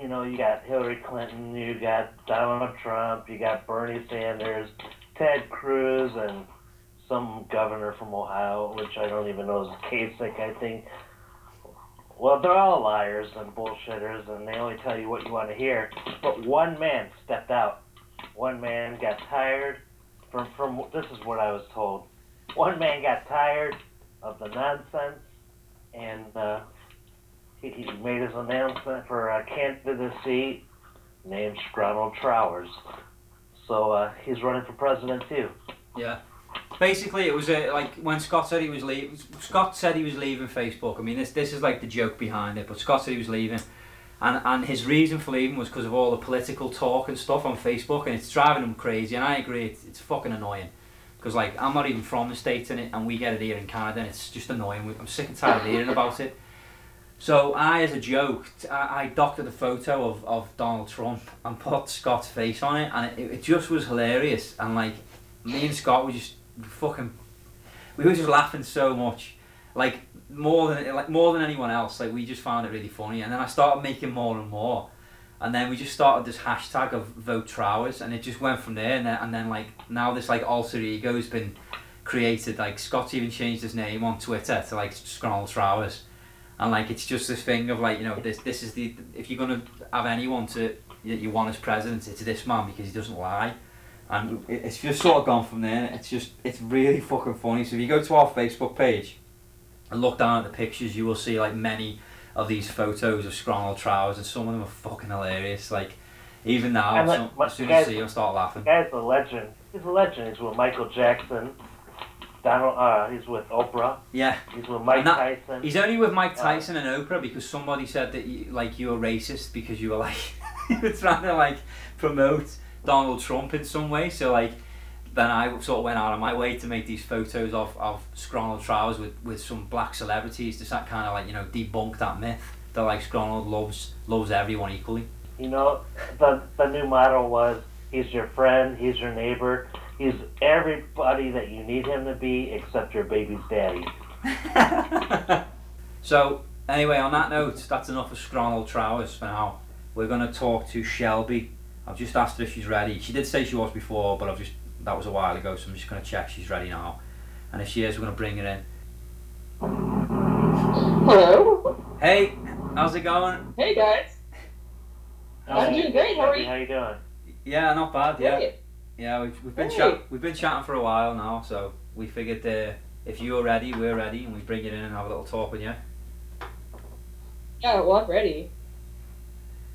You know, you got Hillary Clinton, you got Donald Trump, you got Bernie Sanders, Ted Cruz, and some governor from Ohio, which I don't even know is Kasich, I think. Well, they're all liars and bullshitters, and they only tell you what you want to hear. But one man stepped out. One man got tired. From from this is what I was told. One man got tired of the nonsense, and uh, he, he made his announcement for a candidacy named Ronald Trowers. So uh, he's running for president too. Yeah. Basically, it was uh, like when Scott said he was leaving. Scott said he was leaving Facebook. I mean, this this is like the joke behind it. But Scott said he was leaving, and and his reason for leaving was because of all the political talk and stuff on Facebook, and it's driving him crazy. And I agree, it's, it's fucking annoying. Because like I'm not even from the states in it, and we get it here in Canada, and it's just annoying. I'm sick and tired of hearing about it. So I, as a joke, I doctored a photo of, of Donald Trump and put Scott's face on it, and it, it just was hilarious. And like, me and Scott were just fucking, we were just laughing so much, like more than like more than anyone else. Like we just found it really funny, and then I started making more and more, and then we just started this hashtag of vote Trowers, and it just went from there. And then, and then like now this like alter ego has been created. Like Scott's even changed his name on Twitter to like Scroll Trowers and like it's just this thing of like you know this this is the if you're gonna have anyone to that you want as president it's this man because he doesn't lie and it's just sort of gone from there it's just it's really fucking funny so if you go to our facebook page and look down at the pictures you will see like many of these photos of Scronald Trowers and some of them are fucking hilarious like even now like, some, as soon as I see him start laughing guy's a legend. He's a legend. He's with Michael Jackson. Donald. Uh, he's with Oprah. yeah He's with Mike that- Tyson. He's only with Mike Uh, Tyson and Oprah because somebody said that you, like you were racist because you were like you were trying to like promote Donald Trump in some way. So like then I sort of went out of my way to make these photos of of Scronald Trowers with with some black celebrities to kind of like you know debunk that myth that like Scronald loves loves everyone equally. You know, the the new motto was he's your friend, he's your neighbor, he's everybody that you need him to be except your baby's daddy. So anyway, on that note, that's enough of Scronald Trowers for now. We're gonna talk to Shelby. I've just asked her if she's ready. She did say she was before, but I've just that was a while ago, so I'm just gonna check she's ready now. And if she is, we're gonna bring her in. Hello. Hey, how's it going? Hey guys. I'm doing great. How are you? How you doing? Yeah, not bad. Yeah, Great. yeah. We've, we've been Great. chat we've been chatting for a while now, so we figured uh, if you're ready, we're ready, and we bring you in and have a little talk with you. Yeah, well I'm ready.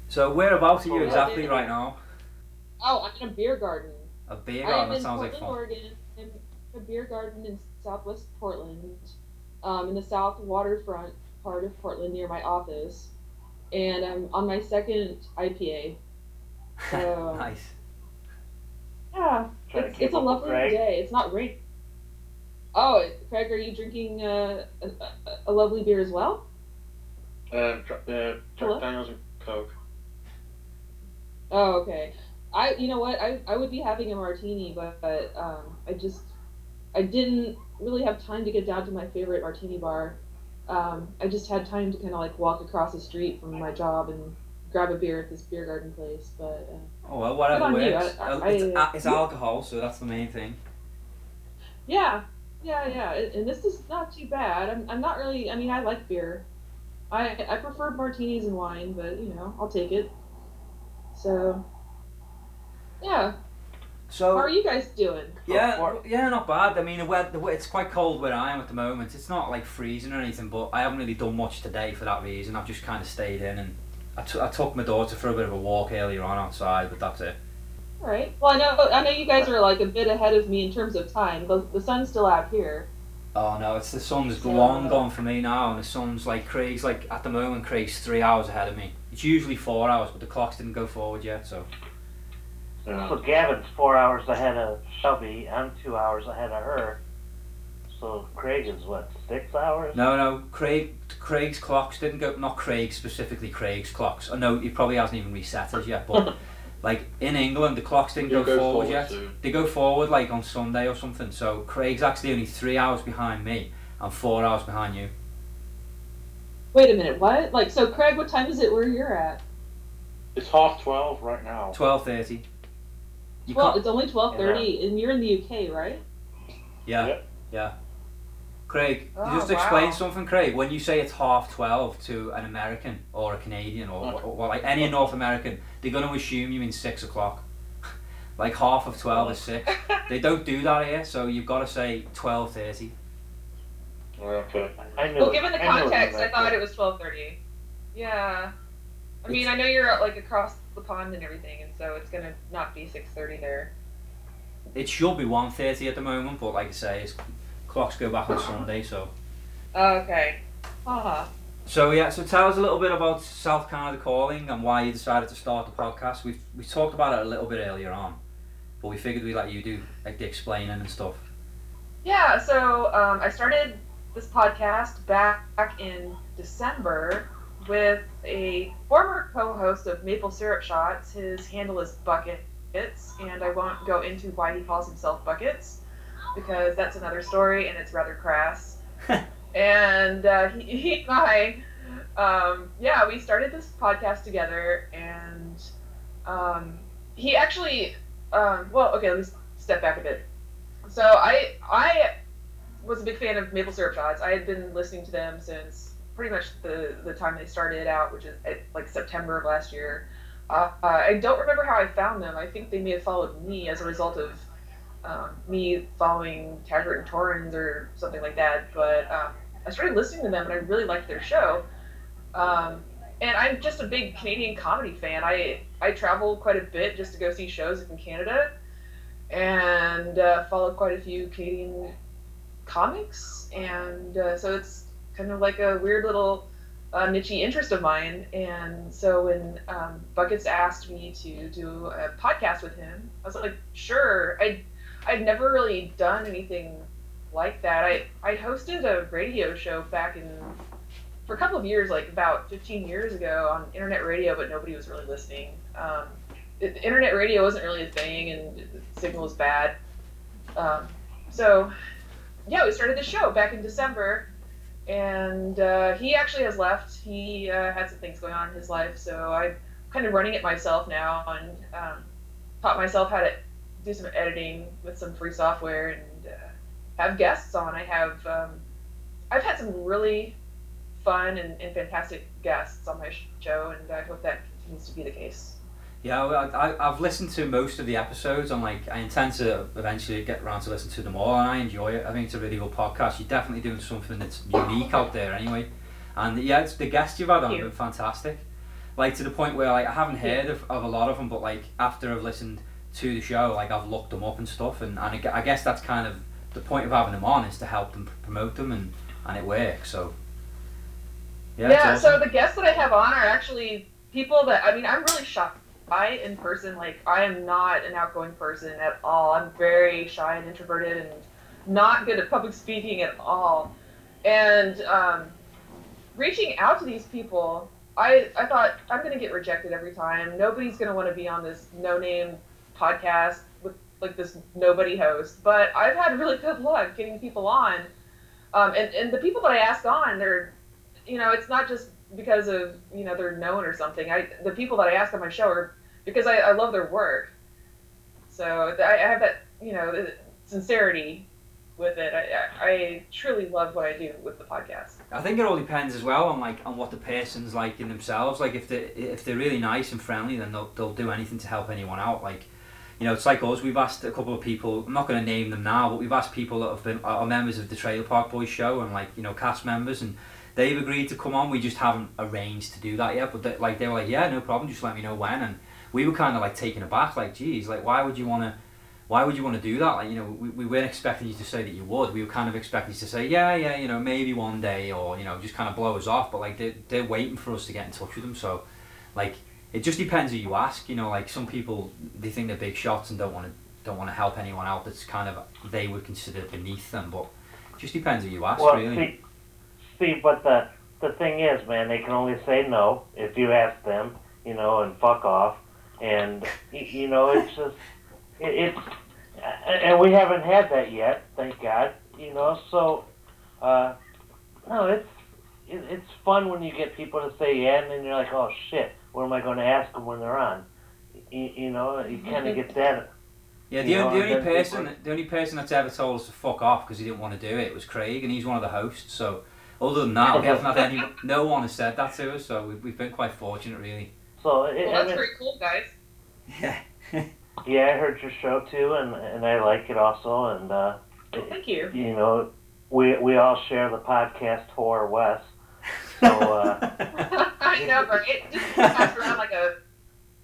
So whereabouts are you exactly right now? Oh, I'm in a beer garden. A beer I garden. am That in sounds like Portland, fun. Oregon. I'm a beer garden in southwest Portland, um, in the south waterfront part of Portland near my office, and I'm on my second IPA. So nice. yeah, it's, it's a lovely Greg? day. It's not rain. Oh, Craig, are you drinking uh, a, a, a lovely beer as well? Uh, dr- uh, Jack Daniels and Coke. Oh, okay. I, you know what? I, I would be having a martini, but, but um, I just, I didn't really have time to get down to my favorite martini bar. Um, I just had time to kind of like walk across the street from my job and grab a beer at this beer garden place. But uh, Oh well, whatever Good on you. works. I- I- it's, I- it's alcohol, so that's the main thing. yeah, yeah, yeah. And and this is not too bad. I'm, I'm not really. I mean, I like beer. I I prefer martinis and wine, but you know, I'll take it. So, yeah. So How are you guys doing? Yeah, w- yeah, not bad. I mean, the weather, the it's quite cold where I am at the moment. It's not like freezing or anything, but I haven't really done much today for that reason. I've just kind of stayed in and I, t- I took my daughter for a bit of a walk earlier on outside, but that's it. All right. Well, I know I know you guys are like a bit ahead of me in terms of time. The, the sun's still out here. Oh no, it's the sun's So- long gone for me now, and the sun's like Craig's like at the moment. Craig's three hours ahead of me. It's usually four hours, but the clocks didn't go forward yet, so. So Gavin's four hours ahead of Shelby. I'm two hours ahead of her. So Craig is what six hours? No, no, Craig. Craig's clocks didn't go. Not Craig specifically. Craig's clocks. Oh, I know he probably hasn't even reset his yet, but like in England, the clocks didn't go, go forward, forward yet. soon. They go forward like on Sunday or something. So Craig's actually only three hours behind me and four hours behind you. Wait a minute. What? Like, so Craig, what time is it where you're at? It's half twelve right now. Twelve thirty. You Well, can't. it's only twelve thirty, and you're in the UK, right? Yeah, Yep. yeah. Craig, Oh, just explain wow. something, Craig. When you say it's half twelve to an American or a Canadian or, mm. or, or like any North American, they're going to assume you mean six o'clock. like half of twelve is six. they don't do that here, so you've got to say twelve thirty. Okay. I knew. Well, given the I knew what context, you I thought it was twelve thirty. Yeah. I mean, I know you're like across the pond and everything, and so it's gonna not be six thirty there. It should be one thirty at the moment, but like I say, it's, clocks go back on Sunday, so. Oh, okay. Haha. So yeah, so tell us a little bit about South Canada Calling and why you decided to start the podcast. We we talked about it a little bit earlier on, but we figured we'd let you do like the explaining and stuff. Yeah, so um, I started this podcast back in December with a former co-host of Maple Syrup Shots. His handle is Buckets, and I won't go into why he calls himself Buckets because that's another story and it's rather crass. and uh, he, he and I, um, yeah, we started this podcast together, and um, he actually, um, well, okay, let me step back a bit. So I I was a big fan of Maple Syrup Shots. I had been listening to them since pretty much the the time they started out, which is at, like September of last year. Uh, I don't remember how I found them. I think they may have followed me as a result of um, me following Taggart and Torrens or something like that. But um, I started listening to them, and I really liked their show. Um, and I'm just a big Canadian comedy fan. I I travel quite a bit just to go see shows in Canada, and uh, follow quite a few Canadian comics, and uh, so it's kind of like a weird little uh, niche interest of mine. And so when um, Buckets asked me to do a podcast with him, I was like, sure. I I'd never really done anything like that. I I hosted a radio show back in for a couple of years, like about 15 years ago, on internet radio, but nobody was really listening. Um, it, internet radio wasn't really a thing, and signal was bad. Um, so, yeah, we started the show back in December, and uh, he actually has left. He uh, had some things going on in his life, so I'm kind of running it myself now, and um, taught myself how to do some editing with some free software and uh, have guests on. I have um, I've had some really fun and, and fantastic guests on my show, and I hope that continues to be the case. Yeah, well, I, I- I've listened to most of the episodes. I'm like, I intend to eventually get around to listen to them all, and I enjoy it. I think it's a really good podcast. You're definitely doing something that's unique out there, anyway. And yeah, it's, the guests you've had on have been fantastic. Like to the point where like I haven't heard of, of a lot of them, but like after I've listened to the show, like I've looked them up and stuff, and, and I, guess that's kind of the point of having them on is to help them promote them, and, and it works. So yeah, Yeah, awesome. so the guests that I have on are actually people that I mean I'm really shy in person. Like I am not an outgoing person at all. I'm very shy and introverted and not good at public speaking at all. And um, reaching out to these people, I I thought I'm gonna get rejected every time. Nobody's gonna want to be on this no name podcast with like this nobody host. But I've had really good luck getting people on. Um, and, and the people that I ask on, they're you know, it's not just because of you know they're known or something. I the people that I ask on my show are because I, I love their work. So I, have that you know sincerity with it. I, I I truly love what I do with the podcast. I think it all depends as well on like on what the person's like in themselves. Like if they if they're really nice and friendly, then they'll they'll do anything to help anyone out. Like you know, it's like us. We've asked a couple of people. I'm not going to name them now, but we've asked people that have been are members of the Trailer Park Boys show and like you know cast members, and they've agreed to come on. We just haven't arranged to do that yet. But they, like they were like, yeah, no problem. Just let me know when. And we were kind of like taken aback. Like, geez, like why would you want to? Why would you want to do that? Like, you know, we, we weren't expecting you to say that you would. We were kind of expecting you to say, yeah, yeah, you know, maybe one day, or you know, just kind of blow us off. But like, they they're waiting for us to get in touch with them. So, like, it just depends who you ask. You know, like some people they think they're big shots and don't want to don't want to help anyone out that's kind of they would consider beneath them. But it just depends who you ask, Well, really. see, see, but the the thing is, man, they can only say no if you ask them, you know, and fuck off, and you know, it's just it, it's, and we haven't had that yet, thank God, you know. So, uh, no, it's it, it's fun when you get people to say yeah, and then you're like, oh shit, what am I going to ask them when they're on? You, you know, you kind of get that. Yeah, the, only, the only person, people- the only person that's ever told us to fuck off because he didn't want to do it was Craig, and he's one of the hosts. So, other than that, we haven't had any. No one has said that to us, so we've, we've been quite fortunate, really. So, it, Well, that's mean- pretty cool, guys. Yeah, yeah, I heard your show too, and and I like it also. And uh, Thank you. you know, we we all share the podcast whore Wes. So uh, I know, right? Just pass around like a,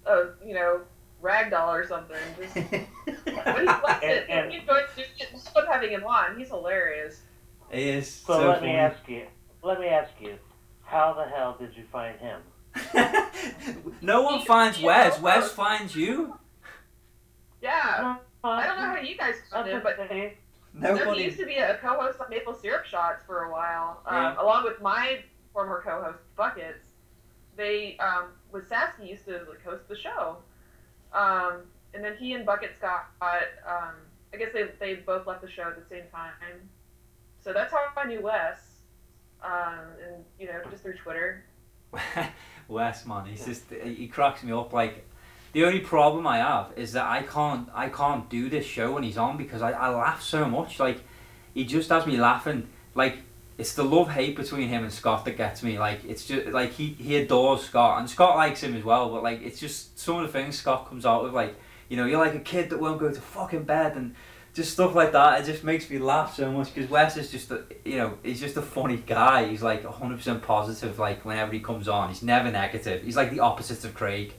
a you know, rag doll or something. Just what he what's it? And- He enjoys just just fun having him on. He's hilarious. He is. so, so let me ask you, let me ask you, how the hell did you find him? No one finds Wes. Wes finds you. Yeah. I don't know how you guys found him, but No, he Nobody. used to be a co-host on Maple Syrup Shots for a while, um, Yeah. along with my former co-host Buckets. They, um, with Sasky, used to like, host the show, um, and then he and Buckets got, um, I guess they they both left the show at the same time. So that's how I knew Wes, um, and you know, just through Twitter. Wes, man, he's just he cracks me up. Like the only problem I have is that I can't I can't do this show when he's on because I, I laugh so much. Like he just has me laughing. Like it's the love hate between him and Scott that gets me. Like it's just like he he adores Scott and Scott likes him as well. But like it's just some of the things Scott comes out with. Like you know you're like a kid that won't go to fucking bed and just stuff like that. It just makes me laugh so much because Wes is just a, you know he's just a funny guy. He's like hundred percent positive. Like whenever he comes on, he's never negative. He's like the opposite of Craig,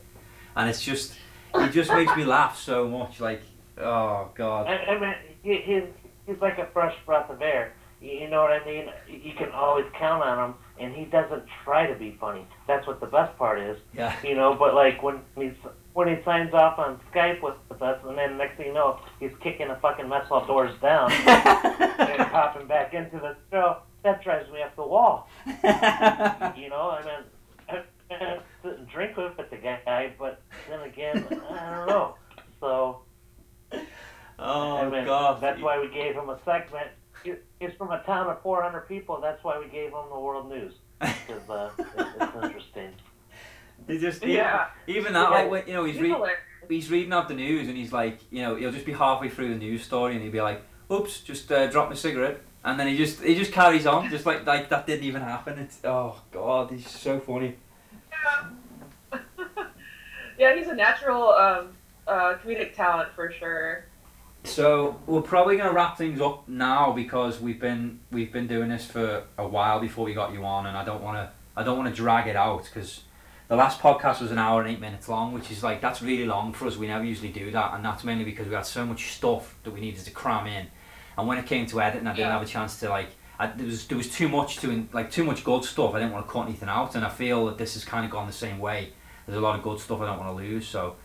and it's just he just makes me laugh so much. Like oh god. I, I mean, he, he's he's like a fresh breath of air. You, you know what I mean? You can always count on him, and he doesn't try to be funny. That's what the best part is. Yeah. You know, but like when he's when he signs off on Skype with, with us, and then next thing you know, he's kicking the fucking mess hall doors down and popping back into the show. That drives me up the wall. you know, I mean, I, I sit and drink with the guy, but then again, I don't know. So. Oh I mean, god. That's why we gave him a segment. He's from a town of 400 people. That's why we gave him the world news. Because uh, it's interesting. He just Yeah. even, that like Yeah. when, you know he's He's read, hilarious. he's reading out the news and he's like you know he'll just be halfway through the news story and he'll be like oops just uh, dropped my cigarette and then he just he just carries on just like like that didn't even happen. It's oh god he's so funny. Yeah, he's a natural um, uh, comedic talent for sure. So we're probably gonna wrap things up now because we've been we've been doing this for a while before we got you on, and I don't want to I don't want to drag it out because the last podcast was an hour and eight minutes long, which is like that's really long for us. We never usually do that, and that's mainly because we had so much stuff that we needed to cram in, and when it came to editing, I didn't Yeah. have a chance to like. I, there was there was too much to like too much good stuff. I didn't want to cut anything out, and I feel that this has kind of gone the same way. There's a lot of good stuff I don't want to lose, so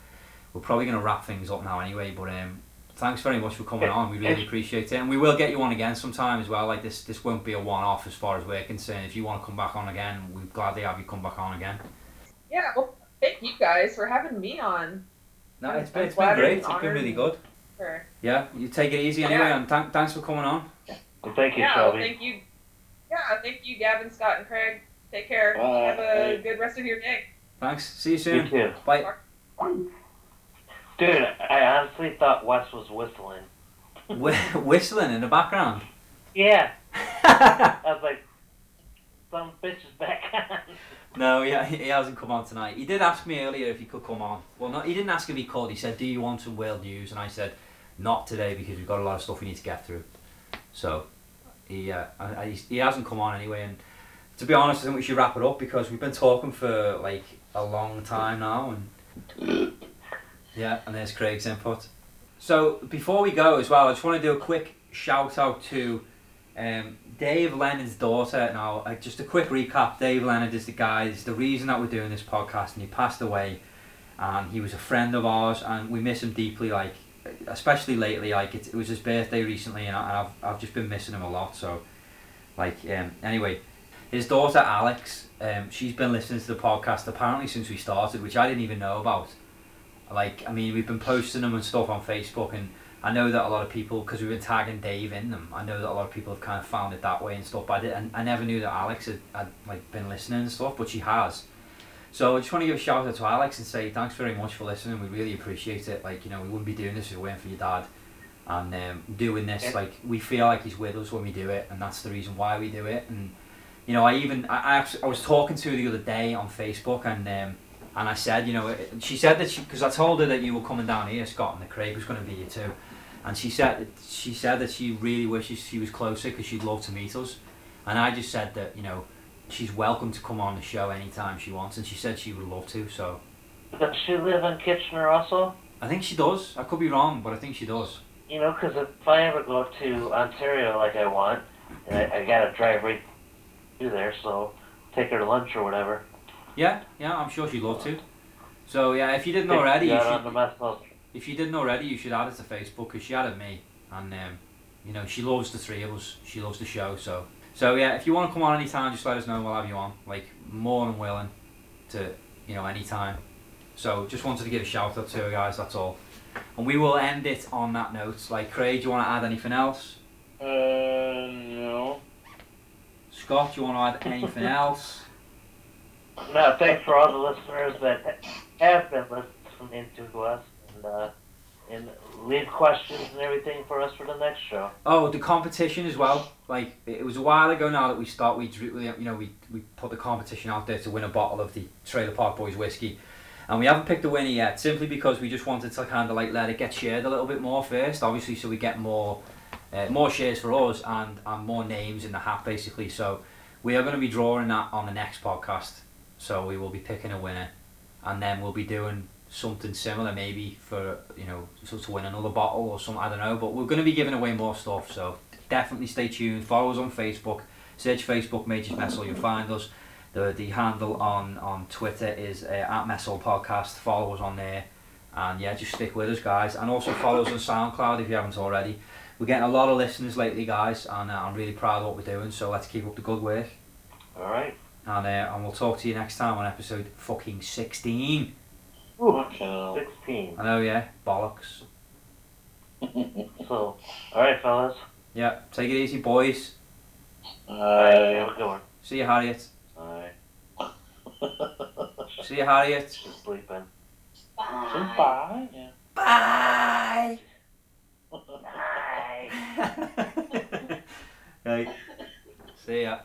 we're probably going to wrap things up now anyway. But um, thanks very much for coming on. We really appreciate it, and we will get you on again sometime as well. Like this, this won't be a one-off as far as we're concerned. If you want to come back on again, we'd gladly have you come back on again. Yeah, well, thank you guys for having me on. No, it's been, it's been great. It's been really good. Sure. Yeah, you take it easy anyway, Yeah. and thank, thanks for coming on. Well, thank you, yeah, well, Shelby. thank you. Yeah, thank you, Gavin, Scott, and Craig. Take care. Bye. Have a Bye. good rest of your day. Thanks. See you soon. You too. Bye. Dude, I honestly thought Wes was whistling. Wh- whistling in the background. Yeah. I was like, some bitch is back on. No, yeah, he he hasn't come on tonight. He did ask me earlier if he could come on. Well, no, he didn't ask if he could. He said, "Do you want some world news?" And I said, "Not today because we've got a lot of stuff we need to get through." So he uh, I, I, he hasn't come on anyway. And to be honest, I think we should wrap it up because we've been talking for like a long time now. And yeah, and there's Craig's input. So before we go as well, I just want to do a quick shout out to um, Dave Lennon's daughter. Now, uh, just a quick recap. Dave Lennon is the guy. Is the reason that we're doing this podcast, and he passed away. And he was a friend of ours, and we miss him deeply. Like, especially lately. Like, it, it was his birthday recently, and, I, I've I've just been missing him a lot. So, like, um, anyway, his daughter Alex, um, she's been listening to the podcast apparently since we started, which I didn't even know about. Like, I mean, we've been posting them and stuff on Facebook, and I know that a lot of people, because we've been tagging Dave in them, I know that a lot of people have kind of found it that way and stuff. But I, did, and I never knew that Alex had, had like been listening and stuff, but she has. So I just want to give a shout out to Alex and say thanks very much for listening. We really appreciate it. Like you know, we wouldn't be doing this if it weren't for your dad. And um, doing this, like we feel like he's with us when we do it, and that's the reason why we do it. And you know, I even I, I, I was talking to her the other day on Facebook, and um, and I said, you know, she said that she because I told her that you were coming down here, Scott, and the Craig was going to be here too, and she said she said that she really wishes she was closer because she'd love to meet us, and I just said that you know, she's welcome to come on the show anytime she wants, and she said she would love to. So Does she live in Kitchener also? I think she does. I could be wrong, but I think she does. You know, because if I ever go up to Ontario like I want, I, I gotta drive right through there, so take her to lunch or whatever. Yeah, yeah, I'm sure she'd love to. So yeah, if you didn't already, you should, on the mess hall. if you didn't already, you should add it to Facebook because she added me, and um, you know, she loves the three of us. She loves the show. So, so yeah, if you want to come on anytime, just let us know. We'll have you on. Like more than willing to, you know, anytime. So, just wanted to give a shout out to her, guys. That's all. And we will end it on that note. Like, Craig, do you want to add anything else? Uh, no. Scott, do you want to add anything else? No, thanks for all the listeners that have been listening to us and uh, and leave questions and everything for us for the next show. Oh, the competition as well. Like it was a while ago now that we start. We you know we we put the competition out there to win a bottle of the Trailer Park Boys whiskey, and we haven't picked a winner yet. Simply because we just wanted to kind of like let it get shared a little bit more first. Obviously, so we get more uh, more shares for us and and more names in the hat basically. So we are going to be drawing that on the next podcast. So we will be picking a winner, and then we'll be doing something similar maybe for you know so to win another bottle or something I don't know but we're going to be giving away more stuff so definitely stay tuned. Follow us on Facebook. Search Facebook Majors Mess Hall you'll find us. The the handle on on Twitter is uh, at Mess Hall Podcast. Follow us on there. And yeah just stick with us guys. And also follow us on SoundCloud if you haven't already. We're getting a lot of listeners lately guys and uh, I'm really proud of what we're doing so let's keep up the good work. All right. and uh, and we'll talk to you next time on episode fucking 16 Fucking hell. 16. I know yeah bollocks So, all right, fellas. Yeah, take it easy, boys. All right, have Uh, a good one. See you, Harriet. All right. See you, Harriet. She's sleeping. Bye. Yeah. Bye. Bye. right. See ya.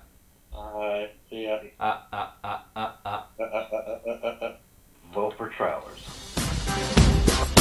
Alright, see ya. Ah, ah, ah, ah, ah vote for Trowers.